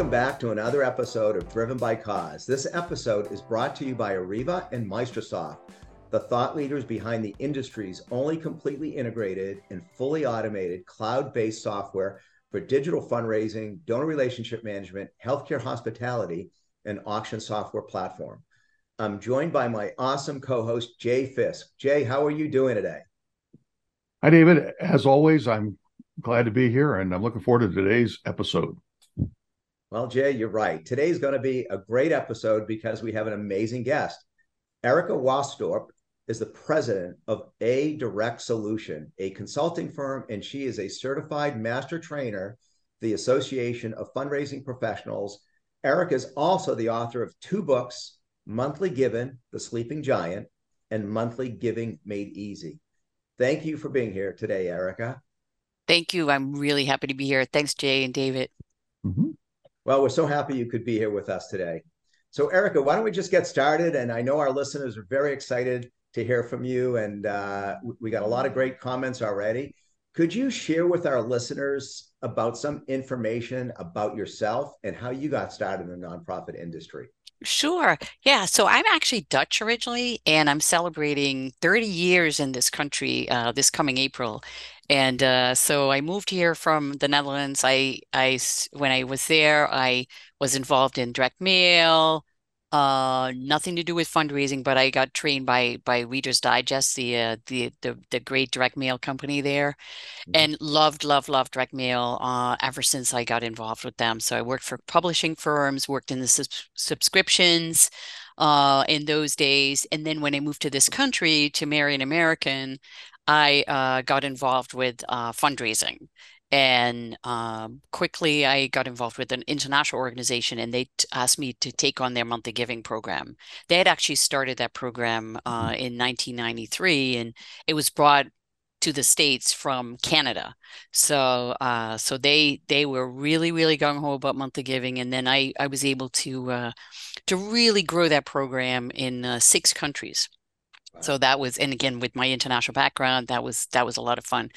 Welcome back to another episode of Driven by Cause. This episode is brought to you by Arreva and MaestroSoft, the thought leaders behind the industry's only completely integrated and fully automated cloud based software for digital fundraising, donor relationship management, healthcare hospitality, and auction software platform. I'm joined by my awesome co host, Jay Fiske. Jay, how are you doing today? Hi, David. As always, I'm glad to be here and I'm looking forward to today's episode. Well, Jay, you're right. Today's going to be a great episode because we have an amazing guest. Erica Waasdorp is the president of A Direct Solution, a consulting firm, and she is a certified master trainer, the Association of Fundraising Professionals. Erica is also the author of two books, Monthly Giving, The Sleeping Giant, and Monthly Giving Made Easy. Thank you for being here today, Erica. Thank you. I'm really happy to be here. Thanks, Jay and David. Well, we're so happy you could be here with us today. So, Erica, why don't we just get started? And I know our listeners are very excited to hear from you, and uh, we got a lot of great comments already. Could you share with our listeners about some information about yourself and how you got started in the nonprofit industry? Sure. Yeah. So I'm actually Dutch originally, and I'm celebrating 30 years in this country uh, this coming April. And uh, so I moved here from the Netherlands. I, I, when I was there, I was involved in direct mail, uh, nothing to do with fundraising, but I got trained by by Reader's Digest, the uh, the, the the great direct mail company there, mm-hmm. and loved loved loved direct mail uh, ever since I got involved with them. So I worked for publishing firms, worked in the subscriptions uh, in those days, and then when I moved to this country to marry an American, I uh, got involved with uh, fundraising and um, quickly I got involved with an international organization, and they t- asked me to take on their monthly giving program. They had actually started that program uh, mm-hmm. in 1993, and it was brought to the states from Canada. So uh, so they they were really really gung ho about monthly giving, and then I I was able to uh, to really grow that program in uh, six countries. So that was, and again with my international background, that was that was a lot of fun.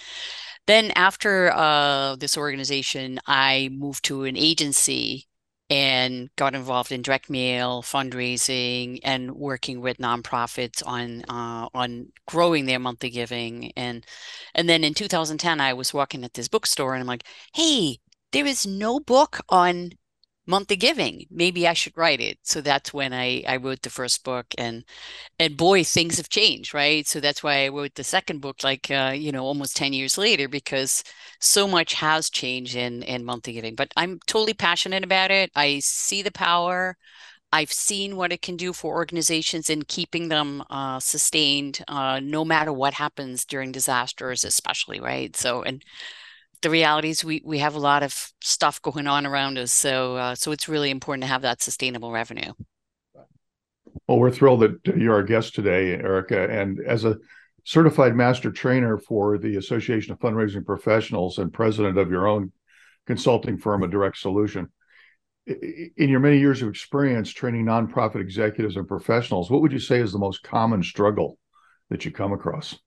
Then after uh, this organization, I moved to an agency and got involved in direct mail fundraising and working with nonprofits on uh, on growing their monthly giving and and then in 2010 I was walking at this bookstore and I'm like hey there is no book on monthly giving. Maybe i should write it. So that's when i i wrote the first book and and boy things have changed right? So that's why i wrote the second book like uh, you know almost 10 years later because so much has changed in in monthly giving. But i'm totally passionate about it. I see the power. I've seen what it can do for organizations in keeping them uh, sustained, uh, no matter what happens during disasters, especially right. So, and the reality is we we have a lot of stuff going on around us so uh, so it's really important to have that sustainable revenue. Well we're thrilled that you're our guest today erica and as a certified master trainer for the association of fundraising professionals and president of your own consulting firm a direct solution in your many years of experience training nonprofit executives and professionals what would you say is the most common struggle that you come across?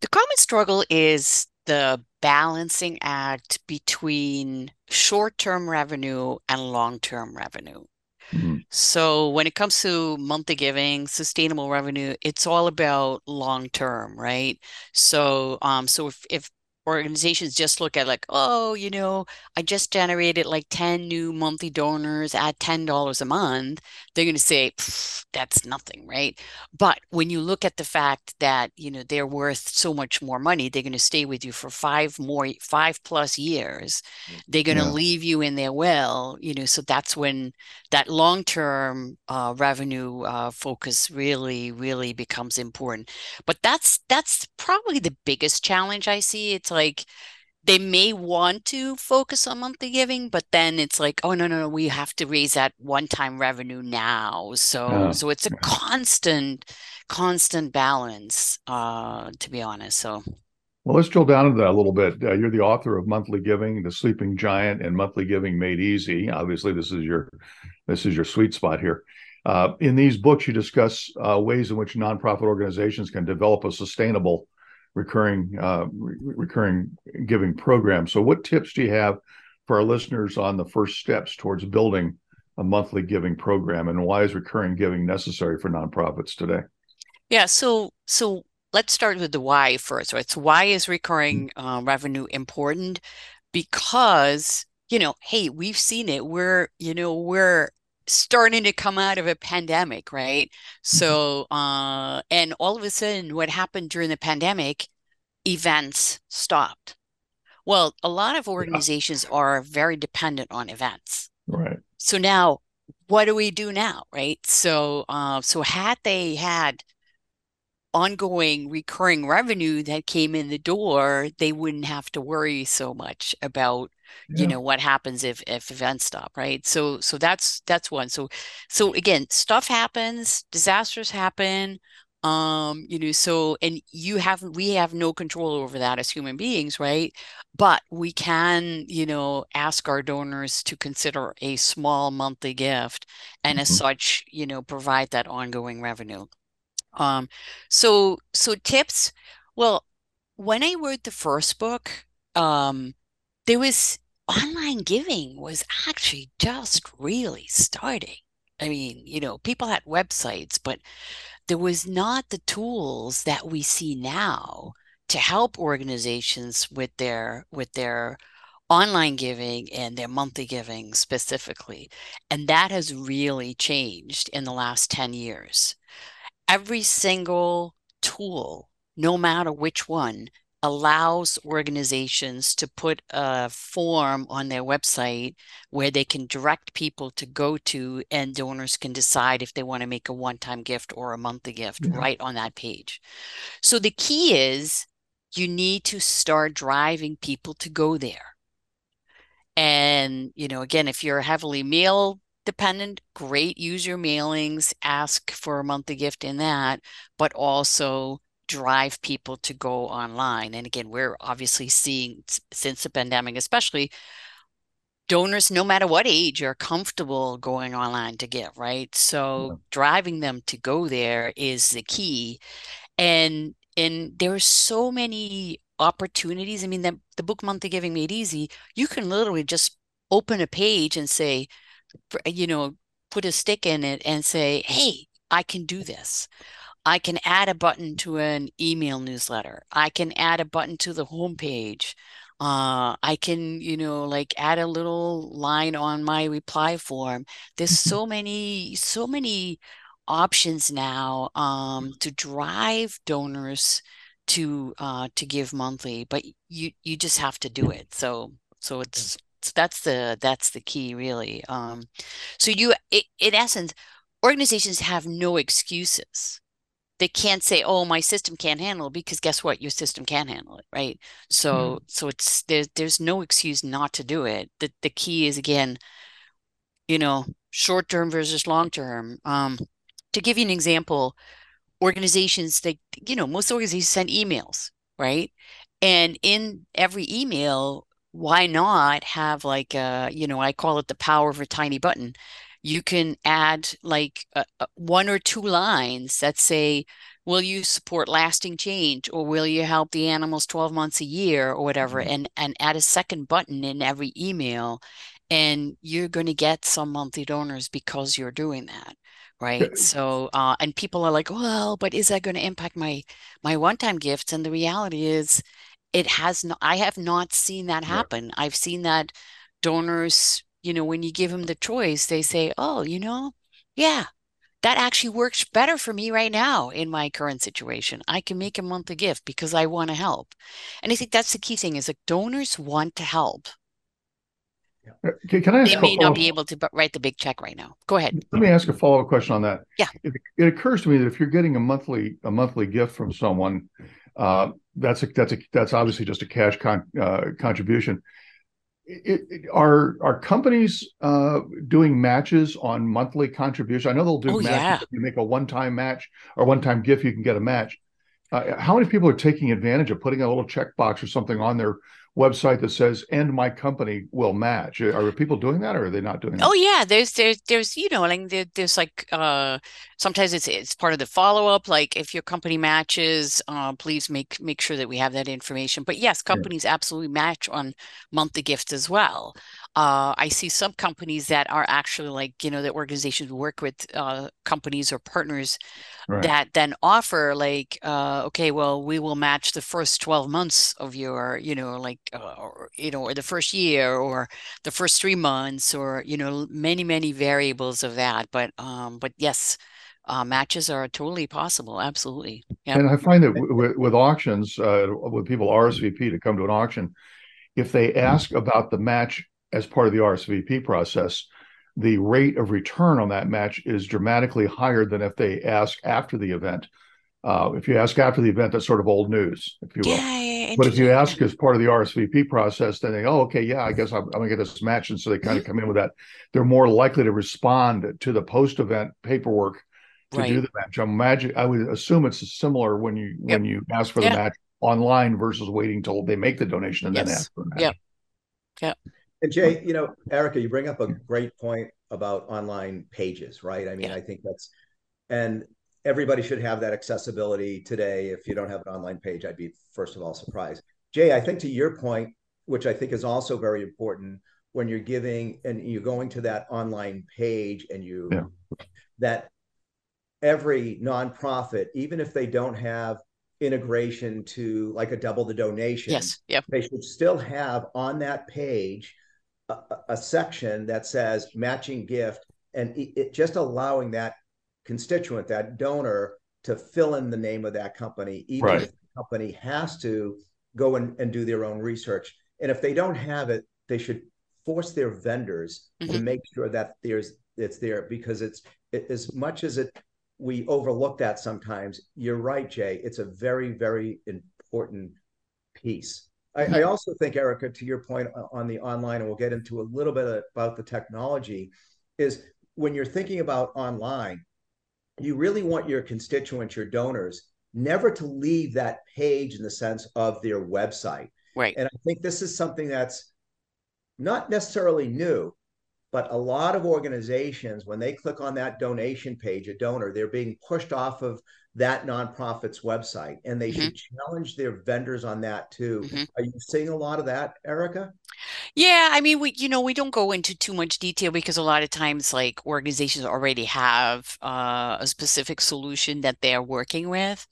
The common struggle is the balancing act between short term revenue and long term revenue. Mm-hmm. So when it comes to monthly giving, sustainable revenue, it's all about long term, right? So um so if, if organizations just look at like, oh, you know, I just generated like 10 new monthly donors at $10 a month, they're going to say, that's nothing, right? But when you look at the fact that, you know, they're worth so much more money, they're going to stay with you for five more, five plus years. Mm, they're going to yeah. leave you in their will, you know, so that's when that long term uh, revenue uh, focus really, really becomes important. But that's, that's probably the biggest challenge I see. It's like they may want to focus on monthly giving, but then it's like, oh no, no, no, we have to raise that one-time revenue now. So oh, so it's a constant, constant balance, uh, to be honest. So well, let's drill down into that a little bit. Uh, you're the author of Monthly Giving, The Sleeping Giant, and Monthly Giving Made Easy. Obviously, this is your this is your sweet spot here. Uh, in these books, you discuss uh, ways in which nonprofit organizations can develop a sustainable recurring uh, re- recurring giving program. So, what tips do you have for our listeners on the first steps towards building a monthly giving program and why is recurring giving necessary for nonprofits today? Yeah, so so let's start with the why first, right? So why is recurring uh, revenue important? Because, you know, hey, we've seen it. We're, you know, we're starting to come out of a pandemic, right? So, uh, and all of a sudden, what happened during the pandemic, events stopped. Well, a lot of organizations yeah. are very dependent on events. Right. So now, what do we do now, right? So, uh, so had they had ongoing recurring revenue that came in the door, they wouldn't have to worry so much about yeah. you know what happens if if events stop right so so that's that's one so so again stuff happens disasters happen um you know so and you have we have no control over that as human beings right but we can you know ask our donors to consider a small monthly gift and mm-hmm. as such you know provide that ongoing revenue um, so so tips. Well, when I wrote the first book, um, there was online giving was actually just really starting. I mean, you know, people had websites, but there was not the tools that we see now to help organizations with their with their online giving and their monthly giving specifically. And that has really changed in the last 10 years every single tool, no matter which one, allows organizations to put a form on their website where they can direct people to go to and donors can decide if they want to make a one-time gift or a monthly gift yeah. right on that page. So the key is you need to start driving people to go there. And, you know, again, if you're heavily mail dependent, great. Use your mailings, ask for a monthly gift in that, but also drive people to go online. And again, we're obviously seeing since the pandemic, especially donors, no matter what age, are comfortable going online to give, right? So yeah. driving them to go there is the key. And and there are so many opportunities. I mean, the, the book Monthly Giving Made Easy, you can literally just open a page and say, you know, put a stick in it and say, hey, I can do this. I can add a button to an email newsletter. I can add a button to the homepage. Uh, I can, you know, like add a little line on my reply form. There's mm-hmm. so many, so many options now um, to drive donors to uh, to give monthly, but you you just have to do it. So so it's that's the that's the key really um so you it, in essence organizations have no excuses. They can't say oh my system can't handle it because guess what? Your system can handle it right? So mm. so it's there's there's no excuse not to do it. The the key is again you know short term versus long term um to give you an example organizations they you know most organizations send emails right? And in every email why not have like a, you know, I call it the power of a tiny button. You can add like a, a one or two lines that say, will you support lasting change or will you help the animals 12 months a year or whatever mm-hmm. and and add a second button in every email and you're going to get some monthly donors because you're doing that right so uh, and people are like well but is that going to impact my my one-time gifts and the reality is it has not i have not seen that happen i've seen that donors you know when you give them the choice they say oh you know yeah that actually works better for me right now in my current situation i can make a monthly gift because i want to help and i think that's the key thing is that donors want to help uh, can, I they may not be able to write the big check right now. Go ahead. Let me ask a follow up question on that. Yeah. It, it, occurs to me that if you're getting a monthly a monthly gift from someone, uh, that's a, that's a, that's obviously just a cash con, uh, contribution. It, it, are are companies uh, doing matches on monthly contribution? I know they'll do oh, matches. Yeah. If you make a one time match or one time gift, you can get a match. Uh, how many people are taking advantage of putting a little checkbox or something on their website that says "and my company will match"? Are people doing that, or are they not doing that? Oh yeah, there's there's there's you know like there, there's like uh sometimes it's it's part of the follow up. Like if your company matches, uh, please make make sure that we have that information. But yes, companies yeah. absolutely match on monthly gifts as well. Uh, I see some companies that are actually like you know that organizations work with uh, companies or partners right. that then offer like uh, okay well we will match the first 12 months of your you know like uh, or, you know or the first year or the first three months or you know many many variables of that but um but yes uh, matches are totally possible absolutely yeah and i find that with, with auctions uh, with people rsvp to come to an auction if they ask about the match as part of the rsvp process the rate of return on that match is dramatically higher than if they ask after the event. Uh, if you ask after the event, that's sort of old news, if you will. Yeah, but if you ask as part of the RSVP process, then they, oh, okay, yeah, I guess I'm, I'm gonna get this match, and so they kind of come in with that. They're more likely to respond to the post-event paperwork to right. do the match. I'm imagine I would assume it's similar when you yep. when you ask for the match online versus waiting till they make the donation and yes. then ask for the match. Yep. Yep. And Jay, you know, Erica, you bring up a great point about online pages, right? I mean, yeah. I think that's and everybody should have that accessibility today. If you don't have an online page, I'd be first of all surprised. Jay, I think to your point, which I think is also very important when you're giving and you're going to that online page and you yeah. that every nonprofit, even if they don't have integration to like a double the donation, yes, yep. they should still have on that page a, a section that says matching gift and it, just allowing that constituent, that donor, to fill in the name of that company, even right. if the company has to go and, and do their own research. And if they don't have it, they should force their vendors mm-hmm. to make sure that there's it's there because it's it, as much as it we overlook that sometimes. You're right, Jay. It's a very very important piece. I, I, also think, Erica, to your point on the online, and we'll get into a little bit about the technology, is when you're thinking about online, you really want your constituents, your donors, never to leave that page in the sense of their website. Right. And I think this is something that's not necessarily new, but a lot of organizations, when they click on that donation page, a donor, they're being pushed off of that nonprofit's website and they mm-hmm. should challenge their vendors on that too. Mm-hmm. Are you seeing a lot of that, Erica? Yeah, I mean, we you know we don't go into too much detail because a lot of times like organizations already have uh, a specific solution that they're working with.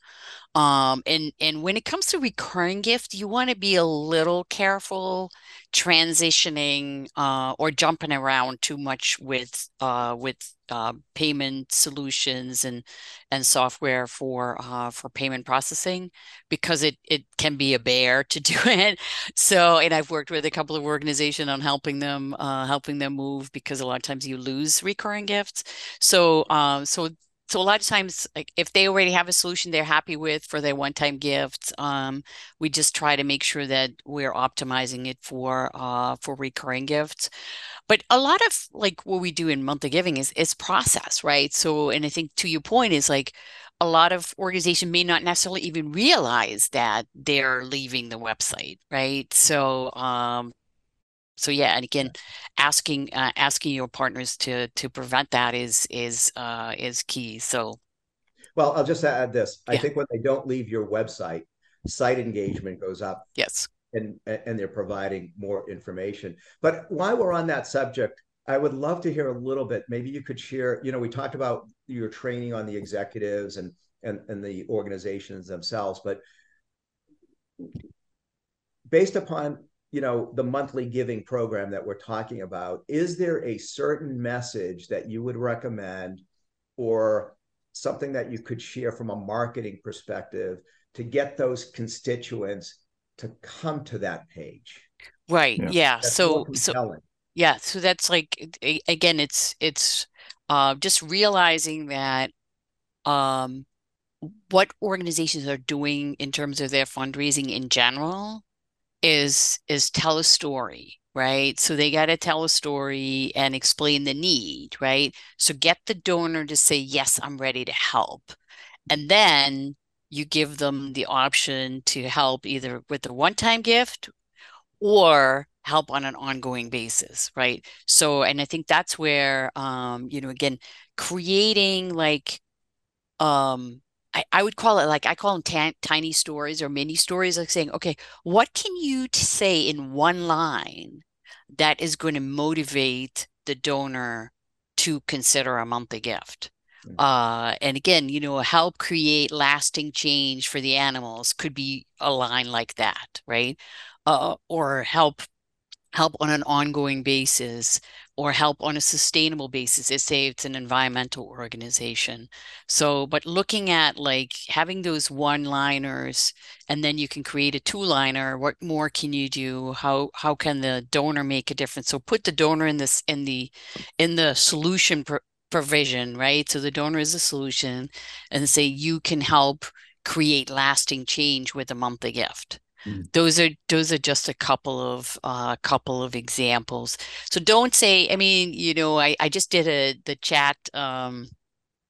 Um, and and when it comes to recurring gift, you want to be a little careful transitioning uh, or jumping around too much with uh, with uh, payment solutions and and software for uh, for payment processing because it it can be a bear to do it. So, and I've worked with a couple of organizations on helping them uh, helping them move because a lot of times you lose recurring gifts. So, um, so so a lot of times like if they already have a solution they're happy with for their one-time gift um, we just try to make sure that we're optimizing it for uh, for recurring gifts. But a lot of like what we do in monthly giving is is process right? So and i think to your point is like a lot of organizations may not necessarily even realize that they're leaving the website right? So um, so yeah and again asking uh, asking your partners to to prevent that is is uh is key so well i'll just add this. I think when they don't leave your website site engagement goes up yes. and and they're providing more information. But while we're on that subject i would love to hear a little bit. Maybe you could share you know we talked about your training on the executives and and, and the organizations themselves but based upon you know the monthly giving program that we're talking about is there a certain message that you would recommend or something that you could share from a marketing perspective to get those constituents to come to that page right yeah, yeah. so so yeah so that's like again it's it's uh just realizing that um what organizations are doing in terms of their fundraising in general is is tell a story right? So they got to tell a story and explain the need right? So get the donor to say yes i'm ready to help. And then you give them the option to help either with a one-time gift or help on an ongoing basis, right? So, and I think that's where, um, you know, again, creating like, um, I, I would call it like I call them tiny stories or mini stories, like saying, okay, what can you say in one line that is going to motivate the donor to consider a monthly gift? Uh, and again, you know, help create lasting change for the animals could be a line like that, right? Uh, or help help on an ongoing basis or help on a sustainable basis let's say it's an environmental organization. So but looking at like having those one liners and then you can create a two liner what more can you do? How how can the donor make a difference? So put the donor in this in the in the solution pr- provision right? So the donor is a solution and say you can help create lasting change with a monthly gift Mm. Those are those are just a couple of uh couple of examples. So don't say, I mean, you know, I, I just did a the chat um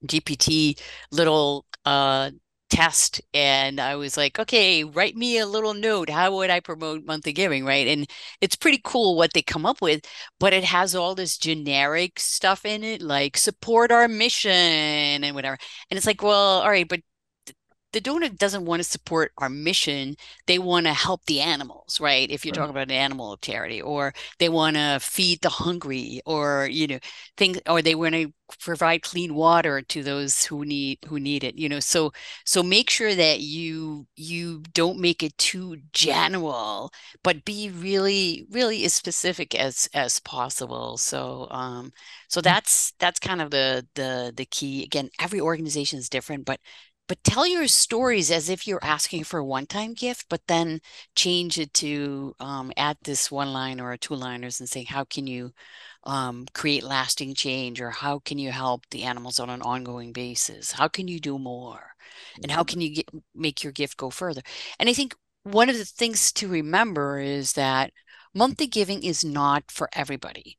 GPT little uh test and I was like, okay, write me a little note. How would I promote monthly giving? Right. And it's pretty cool what they come up with, but it has all this generic stuff in it, like support our mission and whatever. And it's like, well, all right, but the donor doesn't want to support our mission. They want to help the animals, right? If you're right. talking about an animal charity, or they want to feed the hungry, or you know, things, or they want to provide clean water to those who need who need it. You know, so so make sure that you you don't make it too general, but be really really as specific as as possible. So um, so mm. that's that's kind of the the the key. Again, every organization is different, but but tell your stories as if you're asking for a one-time gift, but then change it to um, add this one line or two liners and say, how can you um, create lasting change or how can you help the animals on an ongoing basis? How can you do more? And how mm-hmm. can you get, make your gift go further? And I think one of the things to remember is that monthly giving is not for everybody.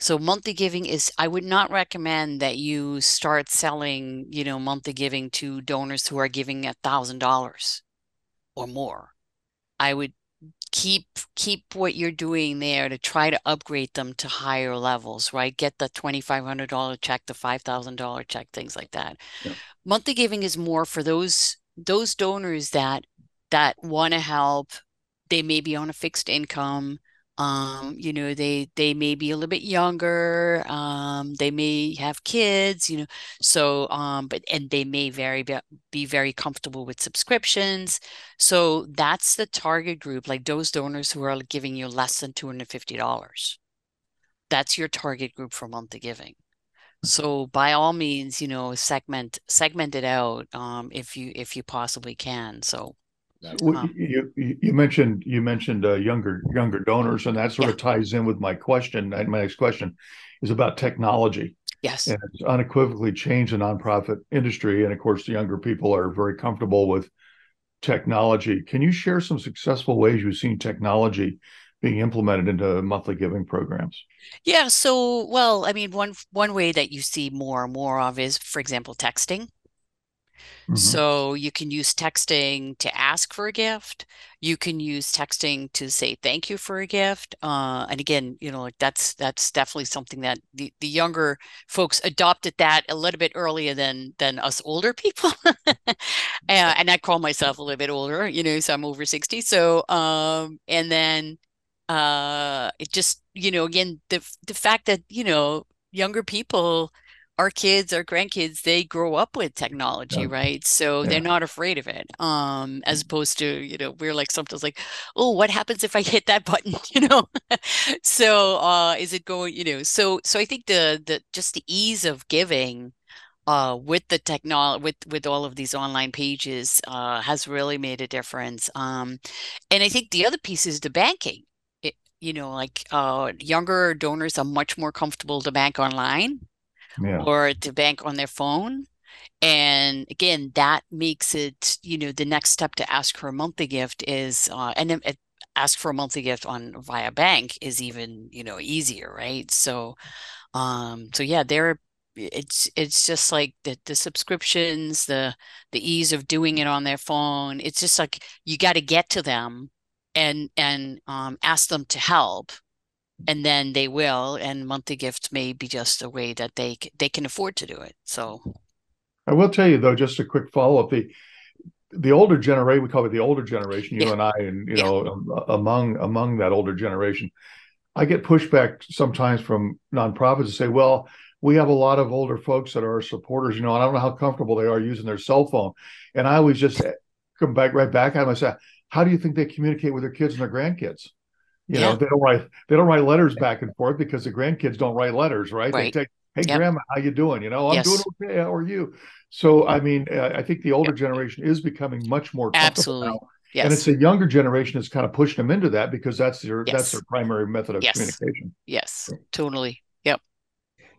So monthly giving is, I would not recommend that you start selling, you know, monthly giving to donors who are giving a thousand dollars or more. I would keep keep what you're doing there to try to upgrade them to higher levels, right? Get the $2,500 check, the $5,000 check, things like that. Yeah. Monthly giving is more for those those donors that that want to help. They may be on a fixed income um, you know they they may be a little bit younger um, they may have kids you know so um, but and they may very be, very comfortable with subscriptions. So that's the target group like those donors who are giving you less than $250 that's your target group for monthly giving. So by all means you know segment segment it out um, if you if you possibly can so um, you, you mentioned you mentioned uh, younger younger donors, and that sort yeah. of ties in with my question. My next question is about technology. Yes, and it's unequivocally changed the nonprofit industry, and of course, the younger people are very comfortable with technology. Can you share some successful ways you've seen technology being implemented into monthly giving programs? Yeah. So, well, I mean, one one way that you see more and more of is, for example, texting. Mm-hmm. So you can use texting to ask for a gift. You can use texting to say thank you for a gift. Uh, and again, you know, like that's that's definitely something that the, the younger folks adopted that a little bit earlier than than us older people. and I call myself a little bit older, you know, so I'm over 60. So um, and then uh it just, you know, again, the the fact that, you know, younger people our kids, our grandkids, they grow up with technology, yeah. right? So yeah. they're not afraid of it. Um, as mm-hmm. opposed to, you know, we're like sometimes like, oh, what happens if I hit that button? You know? so uh is it going, you know, so so I think the the just the ease of giving uh, with the technology with with all of these online pages uh, has really made a difference um, and i think the other piece is the banking it, you know like uh, younger donors are much more comfortable to bank online yeah. or to bank on their phone. And again, that makes it, you know, the next step to ask for a monthly gift is, uh, and then ask for a monthly gift on via bank is even, you know, easier, right? So, um, so yeah, there, it's it's just like the the subscriptions, the the ease of doing it on their phone. It's just like you got to get to them and and um, ask them to help and then they will and monthly gifts may be just a way that they they can afford to do it so i will tell you though just a quick follow-up the the older generation we call it the older generation you yeah. and i and you yeah. know um, among among that older generation i get pushback sometimes from nonprofits to say well we have a lot of older folks that are supporters you know and i don't know how comfortable they are using their cell phone and i always just come back right back at them and say how do you think they communicate with their kids and their grandkids you yeah. know, they don't write they don't write letters back and forth because the grandkids don't write letters, right? right. They take, "Hey, yep. grandma, how you doing?" You know, I'm yes. doing okay. How are you? So, I mean, uh, I think the older yep. generation is becoming much more absolutely. Now. Yes. And it's the younger generation that's kind of pushing them into that because that's their yes. that's their primary method of yes. communication. Yes, totally. Yep.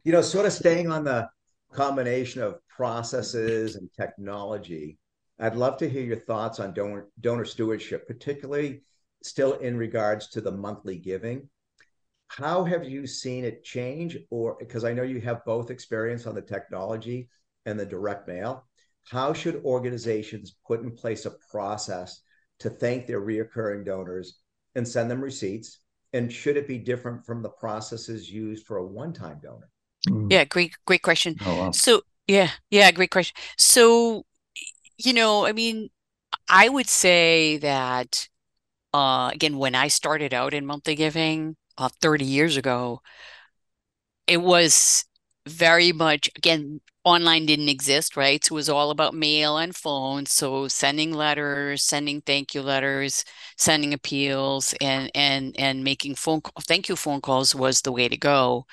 You know, sort of staying on the combination of processes and technology, I'd love to hear your thoughts on donor donor stewardship, particularly still in regards to the monthly giving. How have you seen it change? Or because I know you have both experience on the technology and the direct mail. How should organizations put in place a process to thank their reoccurring donors and send them receipts? And should it be different from the processes used for a one-time donor? Mm. Yeah, great, great question. Oh, wow. So yeah, yeah, great question. So, you know, I mean, I would say that uh, again, when I started out in monthly giving uh, 30 years ago, it was very much, again, online didn't exist, right? So it was all about mail and phone. So sending letters, sending thank you letters, sending appeals, and and and making phone thank you phone calls was the way to go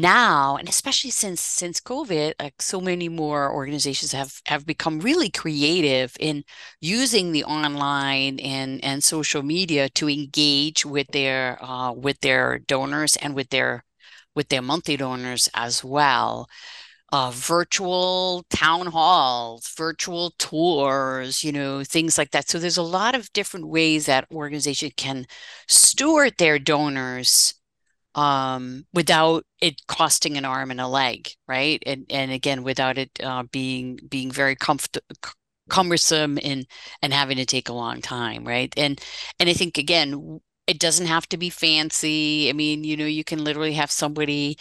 now and especially since since covid like so many more organizations have have become really creative in using the online and and social media to engage with their uh, with their donors and with their with their monthly donors as well uh, virtual town halls, virtual tours, you know, things like that. So there's a lot of different ways that organization can steward their donors um, without it costing an arm and a leg, right? And and again, without it uh, being being very comfortable cumbersome and and having to take a long time right and and i think again it doesn't have to be fancy i mean you know you can literally have somebody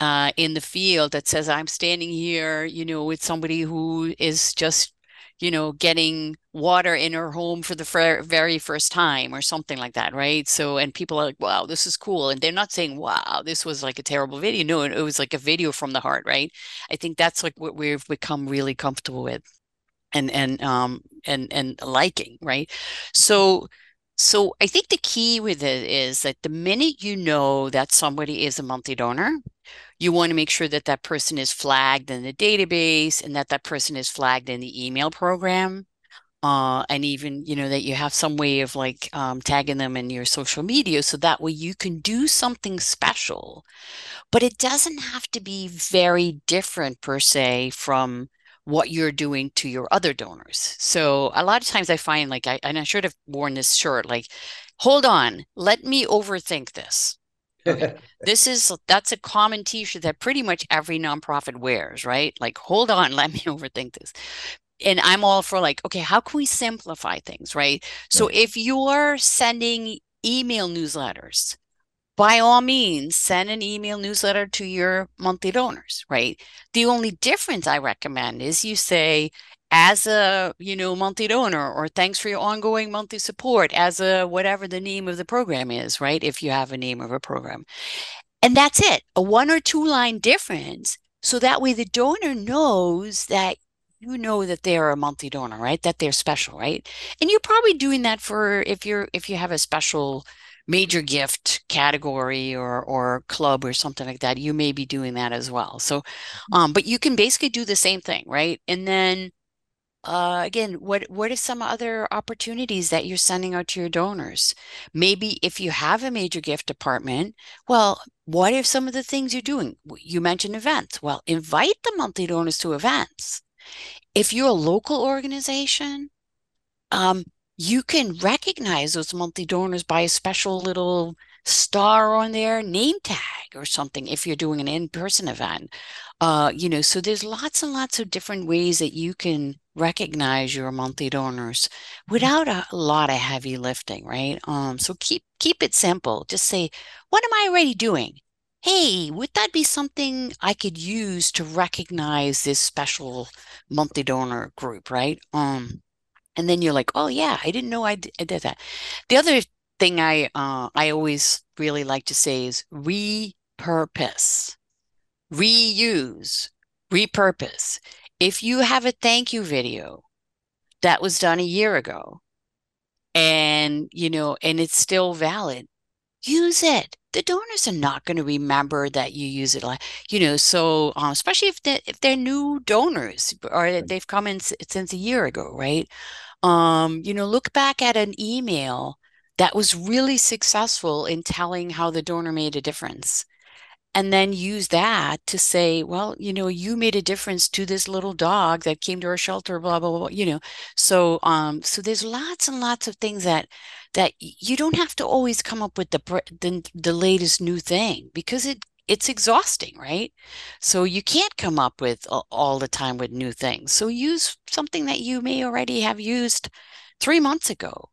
uh, in the field that says i'm standing here you know with somebody who is just you know, getting water in her home for the very first time or something like that, right? So, and people are like, wow, this is cool. And they're not saying, wow, this was like a terrible video. No, it was like a video from the heart, right? I think that's like what we've become really comfortable with and, and, um, and, and liking, right? So, so I think the key with it is that the minute you know that somebody is a monthly donor, you want to make sure that that person is flagged in the database and that that person is flagged in the email program. Uh, and even, you know, that you have some way of like um, tagging them in your social media so that way you can do something special. But it doesn't have to be very different per se from what you're doing to your other donors. So a lot of times I find like I and I should have worn this shirt like hold on, let me overthink this. Okay. this is that's a common t-shirt that pretty much every nonprofit wears, right? Like hold on, let me overthink this. And I'm all for like, okay, how can we simplify things, right? So if you're sending email newsletters, by all means, send an email newsletter to your monthly donors, right? The only difference I recommend is you say, as a you know monthly donor or thanks for your ongoing monthly support as a whatever the name of the program is right? If you have a name of a program. And that's it a one or two line difference so that way the donor knows that you know that they're a monthly donor right? That they're special right? And you're probably doing that for if you're if you have a special major gift category or or club or something like that you may be doing that as well. So mm-hmm. um but you can basically do the same thing right? And then uh, again, what what are some other opportunities that you're sending out to your donors? Maybe if you have a major gift department, well, what are some of the things you're doing? You mentioned events. Well, invite the monthly donors to events. If you're a local organization, um, you can recognize those monthly donors by a special little star on their name tag or something if you're doing an in-person event uh, you know so there's lots and lots of different ways that you can recognize your monthly donors without a lot of heavy lifting, right? Um, so keep keep it simple. Just say, what am I already doing? Hey, would that be something I could use to recognize this special monthly donor group, right? Um, and then you're like, oh yeah, I didn't know I did, did that. The other thing I uh, I always really like to say is repurpose, reuse, repurpose. If you have a thank you video that was done a year ago, and you know, and it's still valid, use it. The donors are not going to remember that you use it, like you know. So, um, especially if they if they're new donors or they've come in since a year ago, right? Um, you know, look back at an email that was really successful in telling how the donor made a difference. And then use that to say, well, you know, you made a difference to this little dog that came to our shelter, blah, blah, blah, you know. So um, so there's lots and lots of things that that you don't have to always come up with the the, the latest new thing because it it's exhausting, right? So you can't come up with all the time with new things. So use something that you may already have used three months ago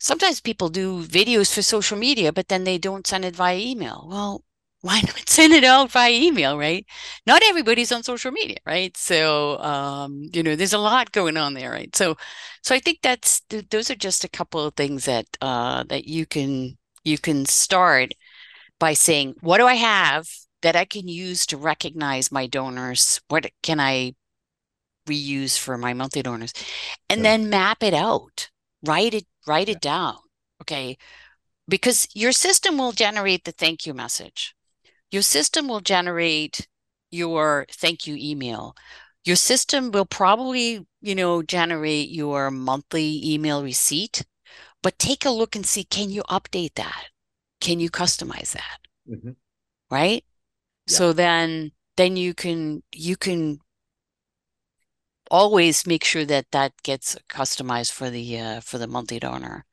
sometimes people do videos for social media, but then they don't send it via email. Well, why not send it out via email, right? Not everybody's on social media, right? So, um, you know, there's a lot going on there, right? So, so I think that's th- those are just a couple of things that uh, that you can you can start by saying, what do I have that I can use to recognize my donors? What can I reuse for my monthly donors? And yeah. then map it out write it write it down okay because your system will generate the thank you message your system will generate your thank you email your system will probably you know generate your monthly email receipt but take a look and see can you update that can you customize that mm-hmm. right yeah. so then then you can you can always make sure that that gets customized for the uh, for the monthly donor.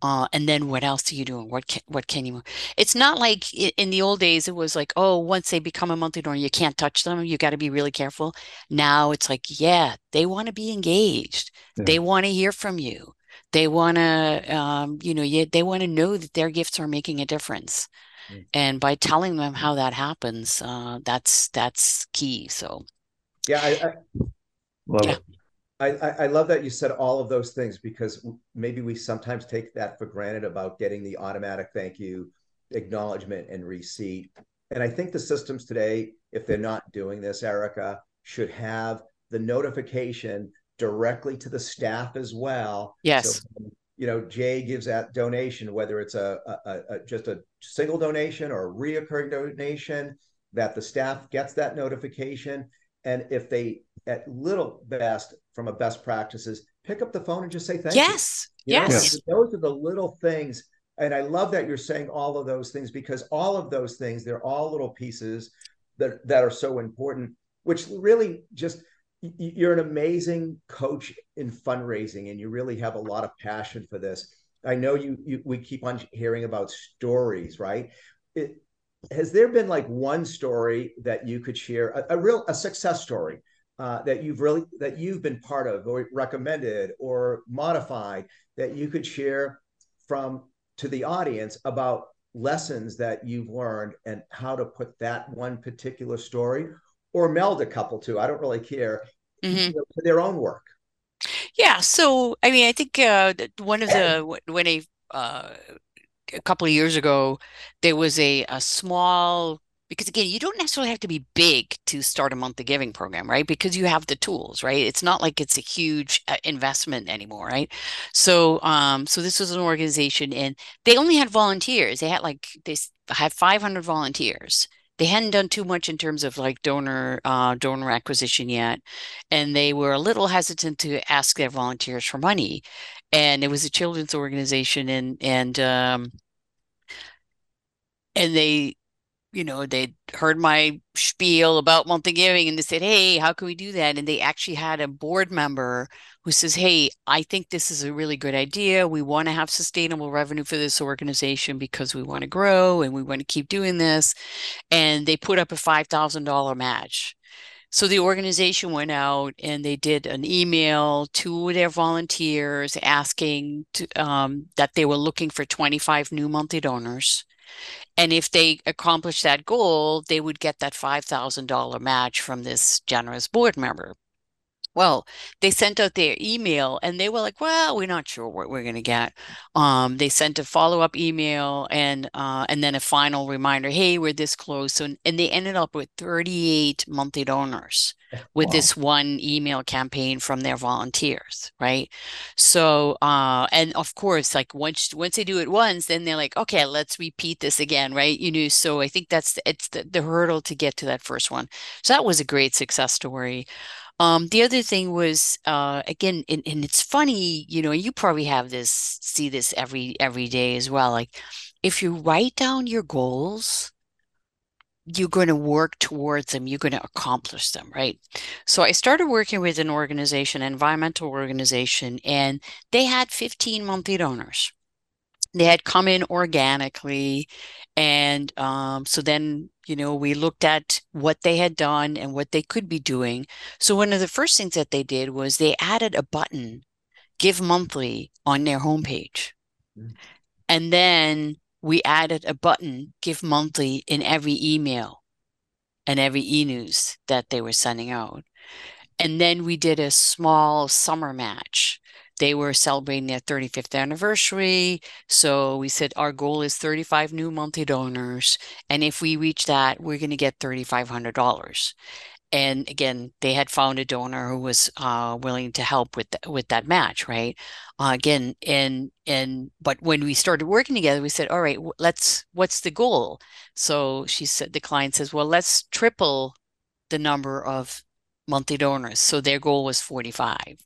Uh, and then what else are you doing? What can, what can you? It's not like in the old days it was like, oh, once they become a monthly donor, you can't touch them. You got to be really careful. Now it's like, yeah, they want to be engaged. Yeah. They want to hear from you. They want to, um, you know, yeah, they want to know that their gifts are making a difference. Mm. And by telling them how that happens, uh, that's that's key. So, yeah, I, I Love yeah. it. I, I love that you said all of those things because maybe we sometimes take that for granted about getting the automatic thank you, acknowledgement, and receipt. And I think the systems today, if they're not doing this, Erica, should have the notification directly to the staff as well. Yes. So, you know, Jay gives that donation, whether it's a, a, a just a single donation or a reoccurring donation, that the staff gets that notification. And if they at little best from a best practices, pick up the phone and just say thank yes. you. Yes. Yes. Those are the little things. And I love that you're saying all of those things because all of those things, they're all little pieces that, that are so important, which really just you're an amazing coach in fundraising and you really have a lot of passion for this. I know you, you we keep on hearing about stories, right? It, has there been like one story that you could share, a, a real a success story uh, that you've really that you've been part of or recommended or modified that you could share from to the audience about lessons that you've learned and how to put that one particular story or meld a couple to i don't really care. Mm-hmm. you know, to their own work. Yeah so i mean i think uh, one of the when a uh, a couple of years ago there was a, a small because again you don't necessarily have to be big to start a monthly giving program right? Because you have the tools right? It's not like it's a huge uh, investment anymore right? So um so this was an organization and they only had volunteers. They had like they had 500 volunteers. They hadn't done too much in terms of like donor uh, donor acquisition yet and they were a little hesitant to ask their volunteers for money. And it was a children's organization and and um and they you know, they heard my spiel about monthly giving and they said, Hey, how can we do that? And they actually had a board member who says, Hey, I think this is a really good idea. We want to have sustainable revenue for this organization because we want to grow and we want to keep doing this. And they put up a $5,000 match so the organization went out and they did an email to their volunteers asking to, um, that they were looking for 25 new monthly donors. And if they accomplished that goal, they would get that $5,000 match from this generous board member. Well, they sent out their email and they were like, well, we're not sure what we're going to get. Um, they sent a follow-up email and uh, and then a final reminder, hey, we're this close. So, and they ended up with 38 monthly donors with wow. this one email campaign from their volunteers, right? So, uh, and of course, like once once they do it once, then they're like, okay, let's repeat this again, right? You know, so I think that's it's the, the hurdle to get to that first one. So that was a great success story. Um, the other thing was uh, again, and, and it's funny, you know, you probably have this, see this every every day as well. Like if you write down your goals, you're going to work towards them, you're going to accomplish them, right? So I started working with an organization, an environmental organization, and they had 15 monthly donors they had come in organically and um, so then you know we looked at what they had done and what they could be doing. So one of the first things that they did was they added a button give monthly on their homepage. Mm-hmm. and then we added a button give monthly in every email and every e-news that they were sending out. And then we did a small summer match they were celebrating their 35th anniversary. So we said our goal is 35 new monthly donors. And if we reach that, we're going to get $3,500. And again, they had found a donor who was uh, willing to help with with that match, right? Uh, again, and and but when we started working together, we said, all right, let's what's the goal? So she said, the client says, well, let's triple the number of monthly donors. So their goal was 45.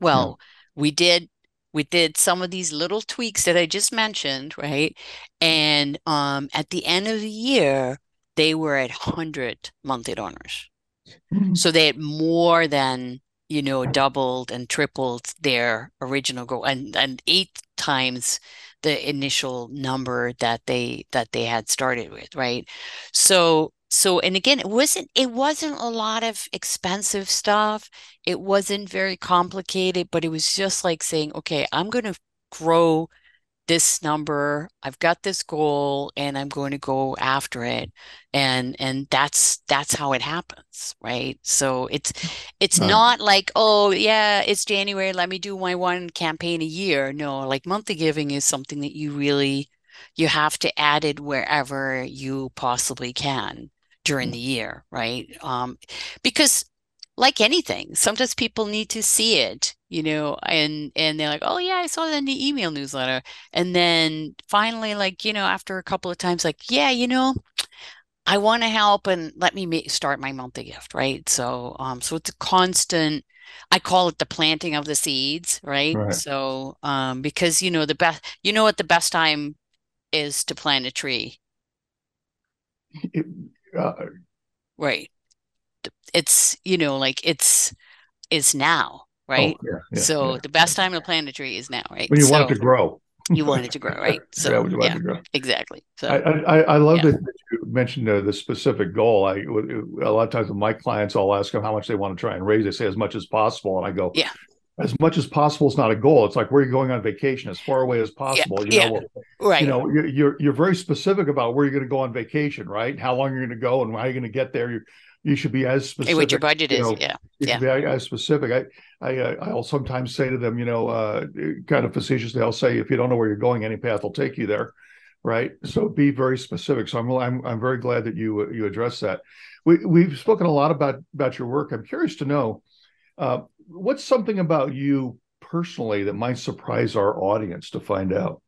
Well, yeah we did we did some of these little tweaks that I just mentioned, right? And um, at the end of the year, they were at 100 monthly donors. Mm-hmm. So they had more than, you know, doubled and tripled their original goal and, and eight times the initial number that they that they had started with, right? So so and again it wasn't it wasn't a lot of expensive stuff. It wasn't very complicated but it was just like saying okay i'm going to grow this number. I've got this goal and i'm going to go after it. And and that's that's how it happens right? So it's it's not like oh yeah it's january let me do my one campaign a year. No like monthly giving is something that you really you have to add it wherever you possibly can during mm. the year, right? Um, because like anything, sometimes people need to see it, you know, and and they're like, oh yeah, I saw that in the email newsletter, and then finally, like you know, after a couple of times, like yeah, you know, I want to help, and let me start my monthly gift, right? So, um, so it's a constant. I call it the planting of the seeds, right? right. So, um, because you know the best, you know what the best time is to plant a tree. Uh, right. It's you know like it's it's now right? Oh, yeah, yeah, so yeah, the best time to plant a tree is now right? When you so, want it to grow. you want it to grow right? So yeah, exactly so i i, I love that you mentioned uh, the specific goal. I a lot of times with my clients i'll ask them how much they want to try and raise they say as much as possible and i go yeah. As much as possible is not a goal. It's like where you're going on vacation, as far away as possible. Yeah, you know, yeah, right. You know, you're, you're, you're very specific about where you're going to go on vacation, right? How long you're going to go and how you're going to get there. You you should be as specific. what your budget you know, is, yeah, you yeah. Should be as specific. I I uh, I'll sometimes say to them, you know, uh, kind of facetiously, I'll say, if you don't know where you're going, any path will take you there, right? So be very specific. So I'm I'm I'm very glad that you you address that. We we've spoken a lot about about your work. I'm curious to know. Uh, what's something about you personally that might surprise our audience to find out?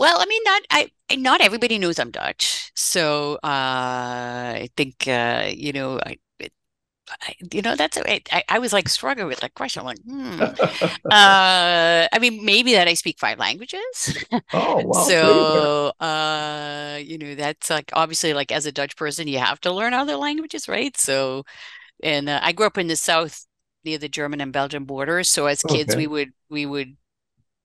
Well, I mean, not I not everybody knows I'm Dutch, so uh, I think uh, you know I, I, you know that's I, I was like struggling with that question. I'm like, hmm. uh, I mean, maybe that I speak five languages. Oh, wow! so, uh, you know, that's like obviously like as a Dutch person, you have to learn other languages, right? So, and uh, I grew up in the South near the German and Belgian borders. So as kids, okay. we would we would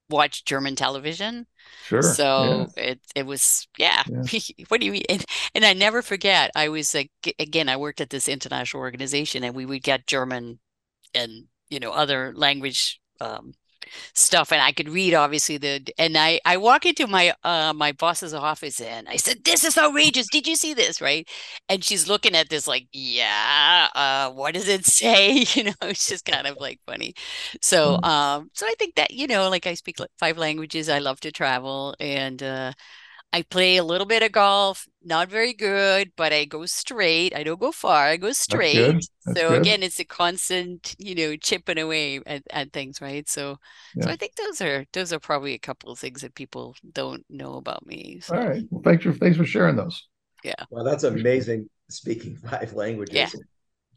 watch German television. Sure. So yeah. it it was yeah. yeah. what do you mean? And, and I never forget. I was like again. I worked at this international organization, and we would get German and you know other language um, stuff and I could read obviously the and I I walk into my uh my boss's office and I said this is outrageous. Did you see this? Right? And she's looking at this like yeah uh what does it say? You know it's just kind of like funny. So mm. um so I think that you know like I speak five languages. I love to travel and uh I play a little bit of golf, not very good, but I go straight. I don't go far. I go straight. That's That's so good. again, it's a constant, you know, chipping away at, at things, right? So, yeah. so I think those are those are probably a couple of things that people don't know about me. So. All right. Well, thanks for thanks for sharing those. Yeah. Well, that's amazing. Speaking five languages, yeah.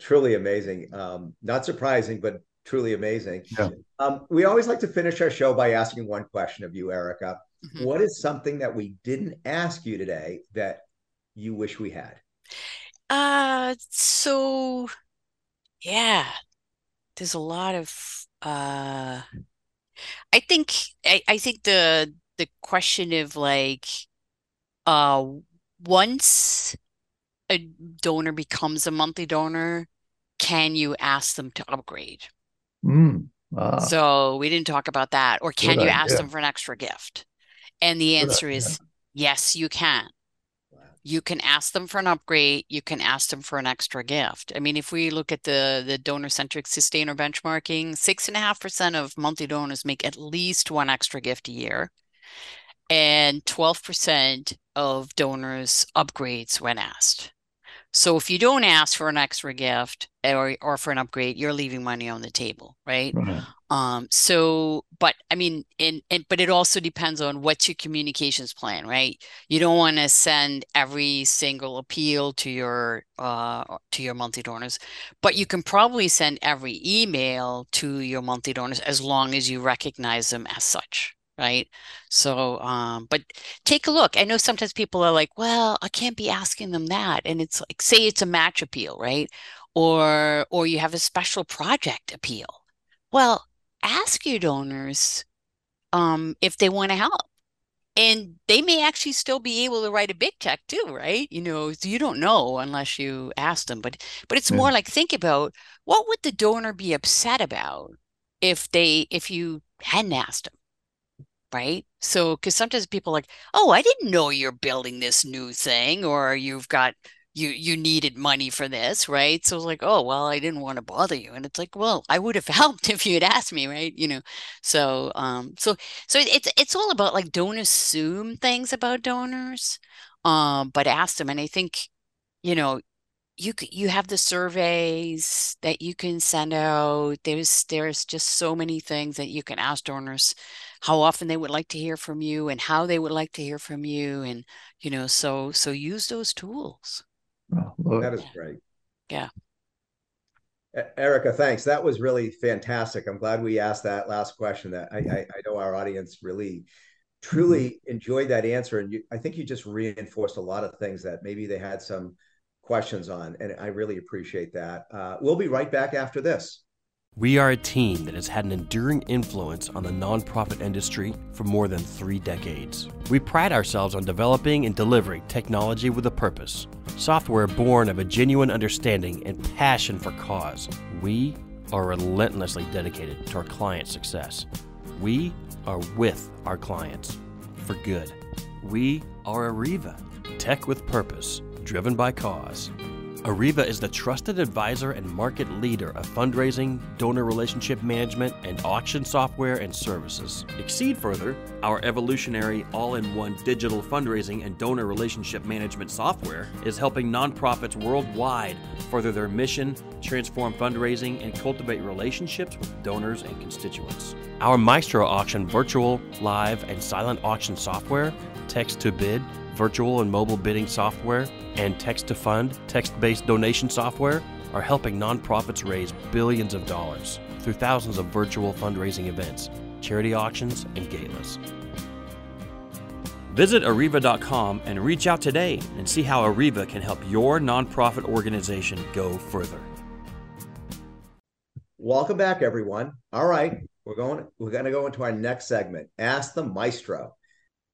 truly amazing. Um, not surprising, but truly amazing. Yeah. Um, we always like to finish our show by asking one question of you, Erica. Mm-hmm. What is something that we didn't ask you today that you wish we had? Uh, so yeah, there's a lot of uh, I think I, I think the the question of like uh once a donor becomes a monthly donor, can you ask them to upgrade? Mm. Ah. So we didn't talk about that. Or can you idea. ask them for an extra gift? And the answer is yes, you can. You can ask them for an upgrade. You can ask them for an extra gift. I mean, if we look at the the donor centric sustainer benchmarking, six and a half percent of monthly donors make at least one extra gift a year, and twelve percent of donors upgrades when asked. So if you don't ask for an extra gift or or for an upgrade, you're leaving money on the table, right? right. Um, so but I mean and, and but it also depends on what's your communications plan, right? You don't want to send every single appeal to your uh to your monthly donors, but you can probably send every email to your monthly donors as long as you recognize them as such right? So um but take a look. I know sometimes people are like well i can't be asking them that and it's like say it's a match appeal right? Or or you have a special project appeal. Well ask your donors um if they want to help. And they may actually still be able to write a big check too right? You know you don't know unless you ask them but but it's yeah. more like think about what would the donor be upset about if they if you hadn't asked them right? So, because sometimes people like, oh, I didn't know you're building this new thing, or you've got you you needed money for this, right? So it's like, oh, well, I didn't want to bother you, and it's like, well, I would have helped if you had asked me, right? You know, so um, so so it's it's all about like don't assume things about donors, um, but ask them, and I think, you know, you you have the surveys that you can send out there's there's just so many things that you can ask donors how often they would like to hear from you and how they would like to hear from you and you know so so use those tools oh, that is great yeah erica thanks that was really fantastic i'm glad we asked that last question that i i, I know our audience really truly mm-hmm. enjoyed that answer and you, i think you just reinforced a lot of things that maybe they had some questions on, and I really appreciate that. Uh, we'll be right back after this. We are a team that has had an enduring influence on the nonprofit industry for more than three decades. We pride ourselves on developing and delivering technology with a purpose, software born of a genuine understanding and passion for cause. We are relentlessly dedicated to our clients' success. We are with our clients for good. We are Arreva, tech with purpose driven by cause. Arreva is the trusted advisor and market leader of fundraising, donor relationship management, and auction software and services. Exceed further, our evolutionary all in one digital fundraising and donor relationship management software is helping nonprofits worldwide further their mission, transform fundraising, and cultivate relationships with donors and constituents. Our Maestro auction virtual, live, and silent auction software, text to bid, virtual and mobile bidding software, and text to fund, text based donation software are helping nonprofits raise billions of dollars through thousands of virtual fundraising events, charity auctions, and gateless. Visit Arreva.com and reach out today and see how Arreva can help your nonprofit organization go further. Welcome back, everyone. All right, we're going we're going to go into our next segment. Ask the Maestro.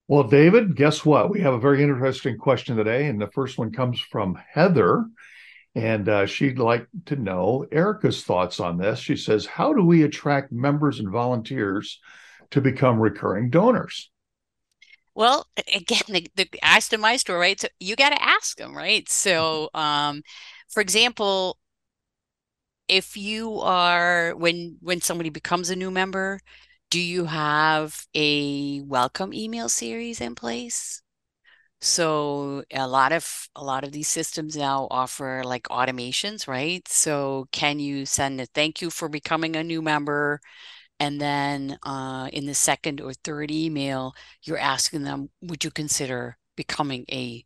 Well, David, guess what? We have a very interesting question today, and the first one comes from Heather, and uh, she'd like to know Erica's thoughts on this. She says, "How do we attract members and volunteers to become recurring donors?" Well, again, the, the ask the maestro, right? So you got to ask them, right? So, um, for example, if you are when when somebody becomes a new member, do you have a welcome email series in place? So a lot of a lot of these systems now offer like automations, right? So can you send a thank you for becoming a new member? And then uh, in the second or third email, you're asking them, would you consider becoming a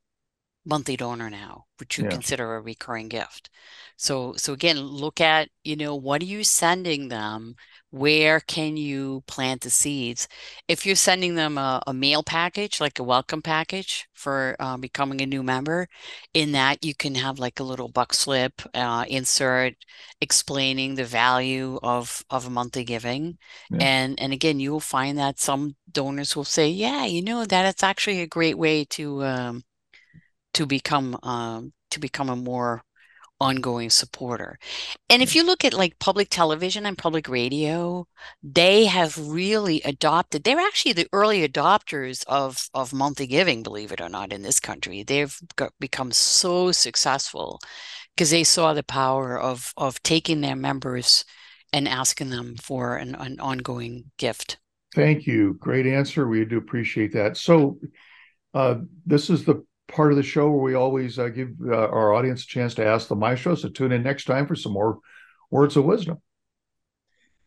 monthly donor now? Would you yeah. consider a recurring gift? So, so again, look at, you know, what are you sending them? Where can you plant the seeds? If you're sending them a, a mail package, like a welcome package for uh, becoming a new member, in that you can have like a little buck slip uh, insert explaining the value of of monthly giving, yeah. and and again, you will find that some donors will say, yeah, you know that it's actually a great way to um, to become um, to become a more ongoing supporter. And if you look at like public television and public radio, they have really adopted, they're actually the early adopters of, of monthly giving, believe it or not, in this country. They've got, become so successful because they saw the power of, of taking their members and asking them for an, an ongoing gift. Thank you. Great answer. We do appreciate that. So, uh, this is the part of the show where we always uh, give uh, our audience a chance to ask the maestro. So tune in next time for some more words of wisdom.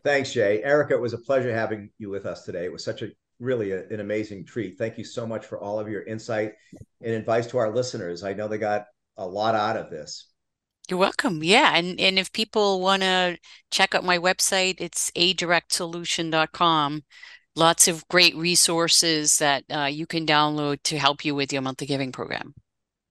Thanks, Jay. Erica, it was a pleasure having you with us today. It was such a really a, an amazing treat. Thank you so much for all of your insight and advice to our listeners. I know they got a lot out of this. You're welcome. Yeah. And and if people want to check out my website, it's adirectsolution.com lots of great resources that uh, you can download to help you with your monthly giving program.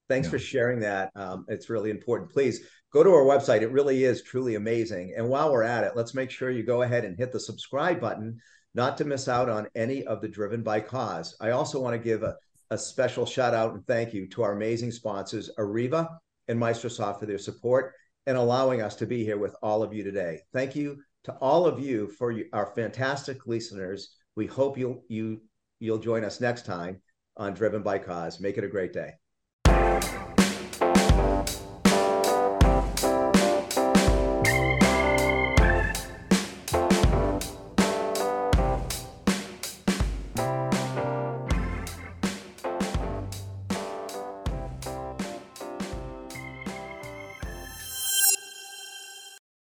Thanks yeah. for sharing that. Um, it's really important. Please go to our website. It really is truly amazing. And while we're at it, let's make sure you go ahead and hit the subscribe button, not to miss out on any of the Driven by Cause. I also want to give a, a special shout out and thank you to our amazing sponsors, Arreva and Maestrosoft, for their support and allowing us to be here with all of you today. Thank you to all of you for our fantastic listeners we hope you'll you you'll join us next time on Driven by Cause. Make it a great day.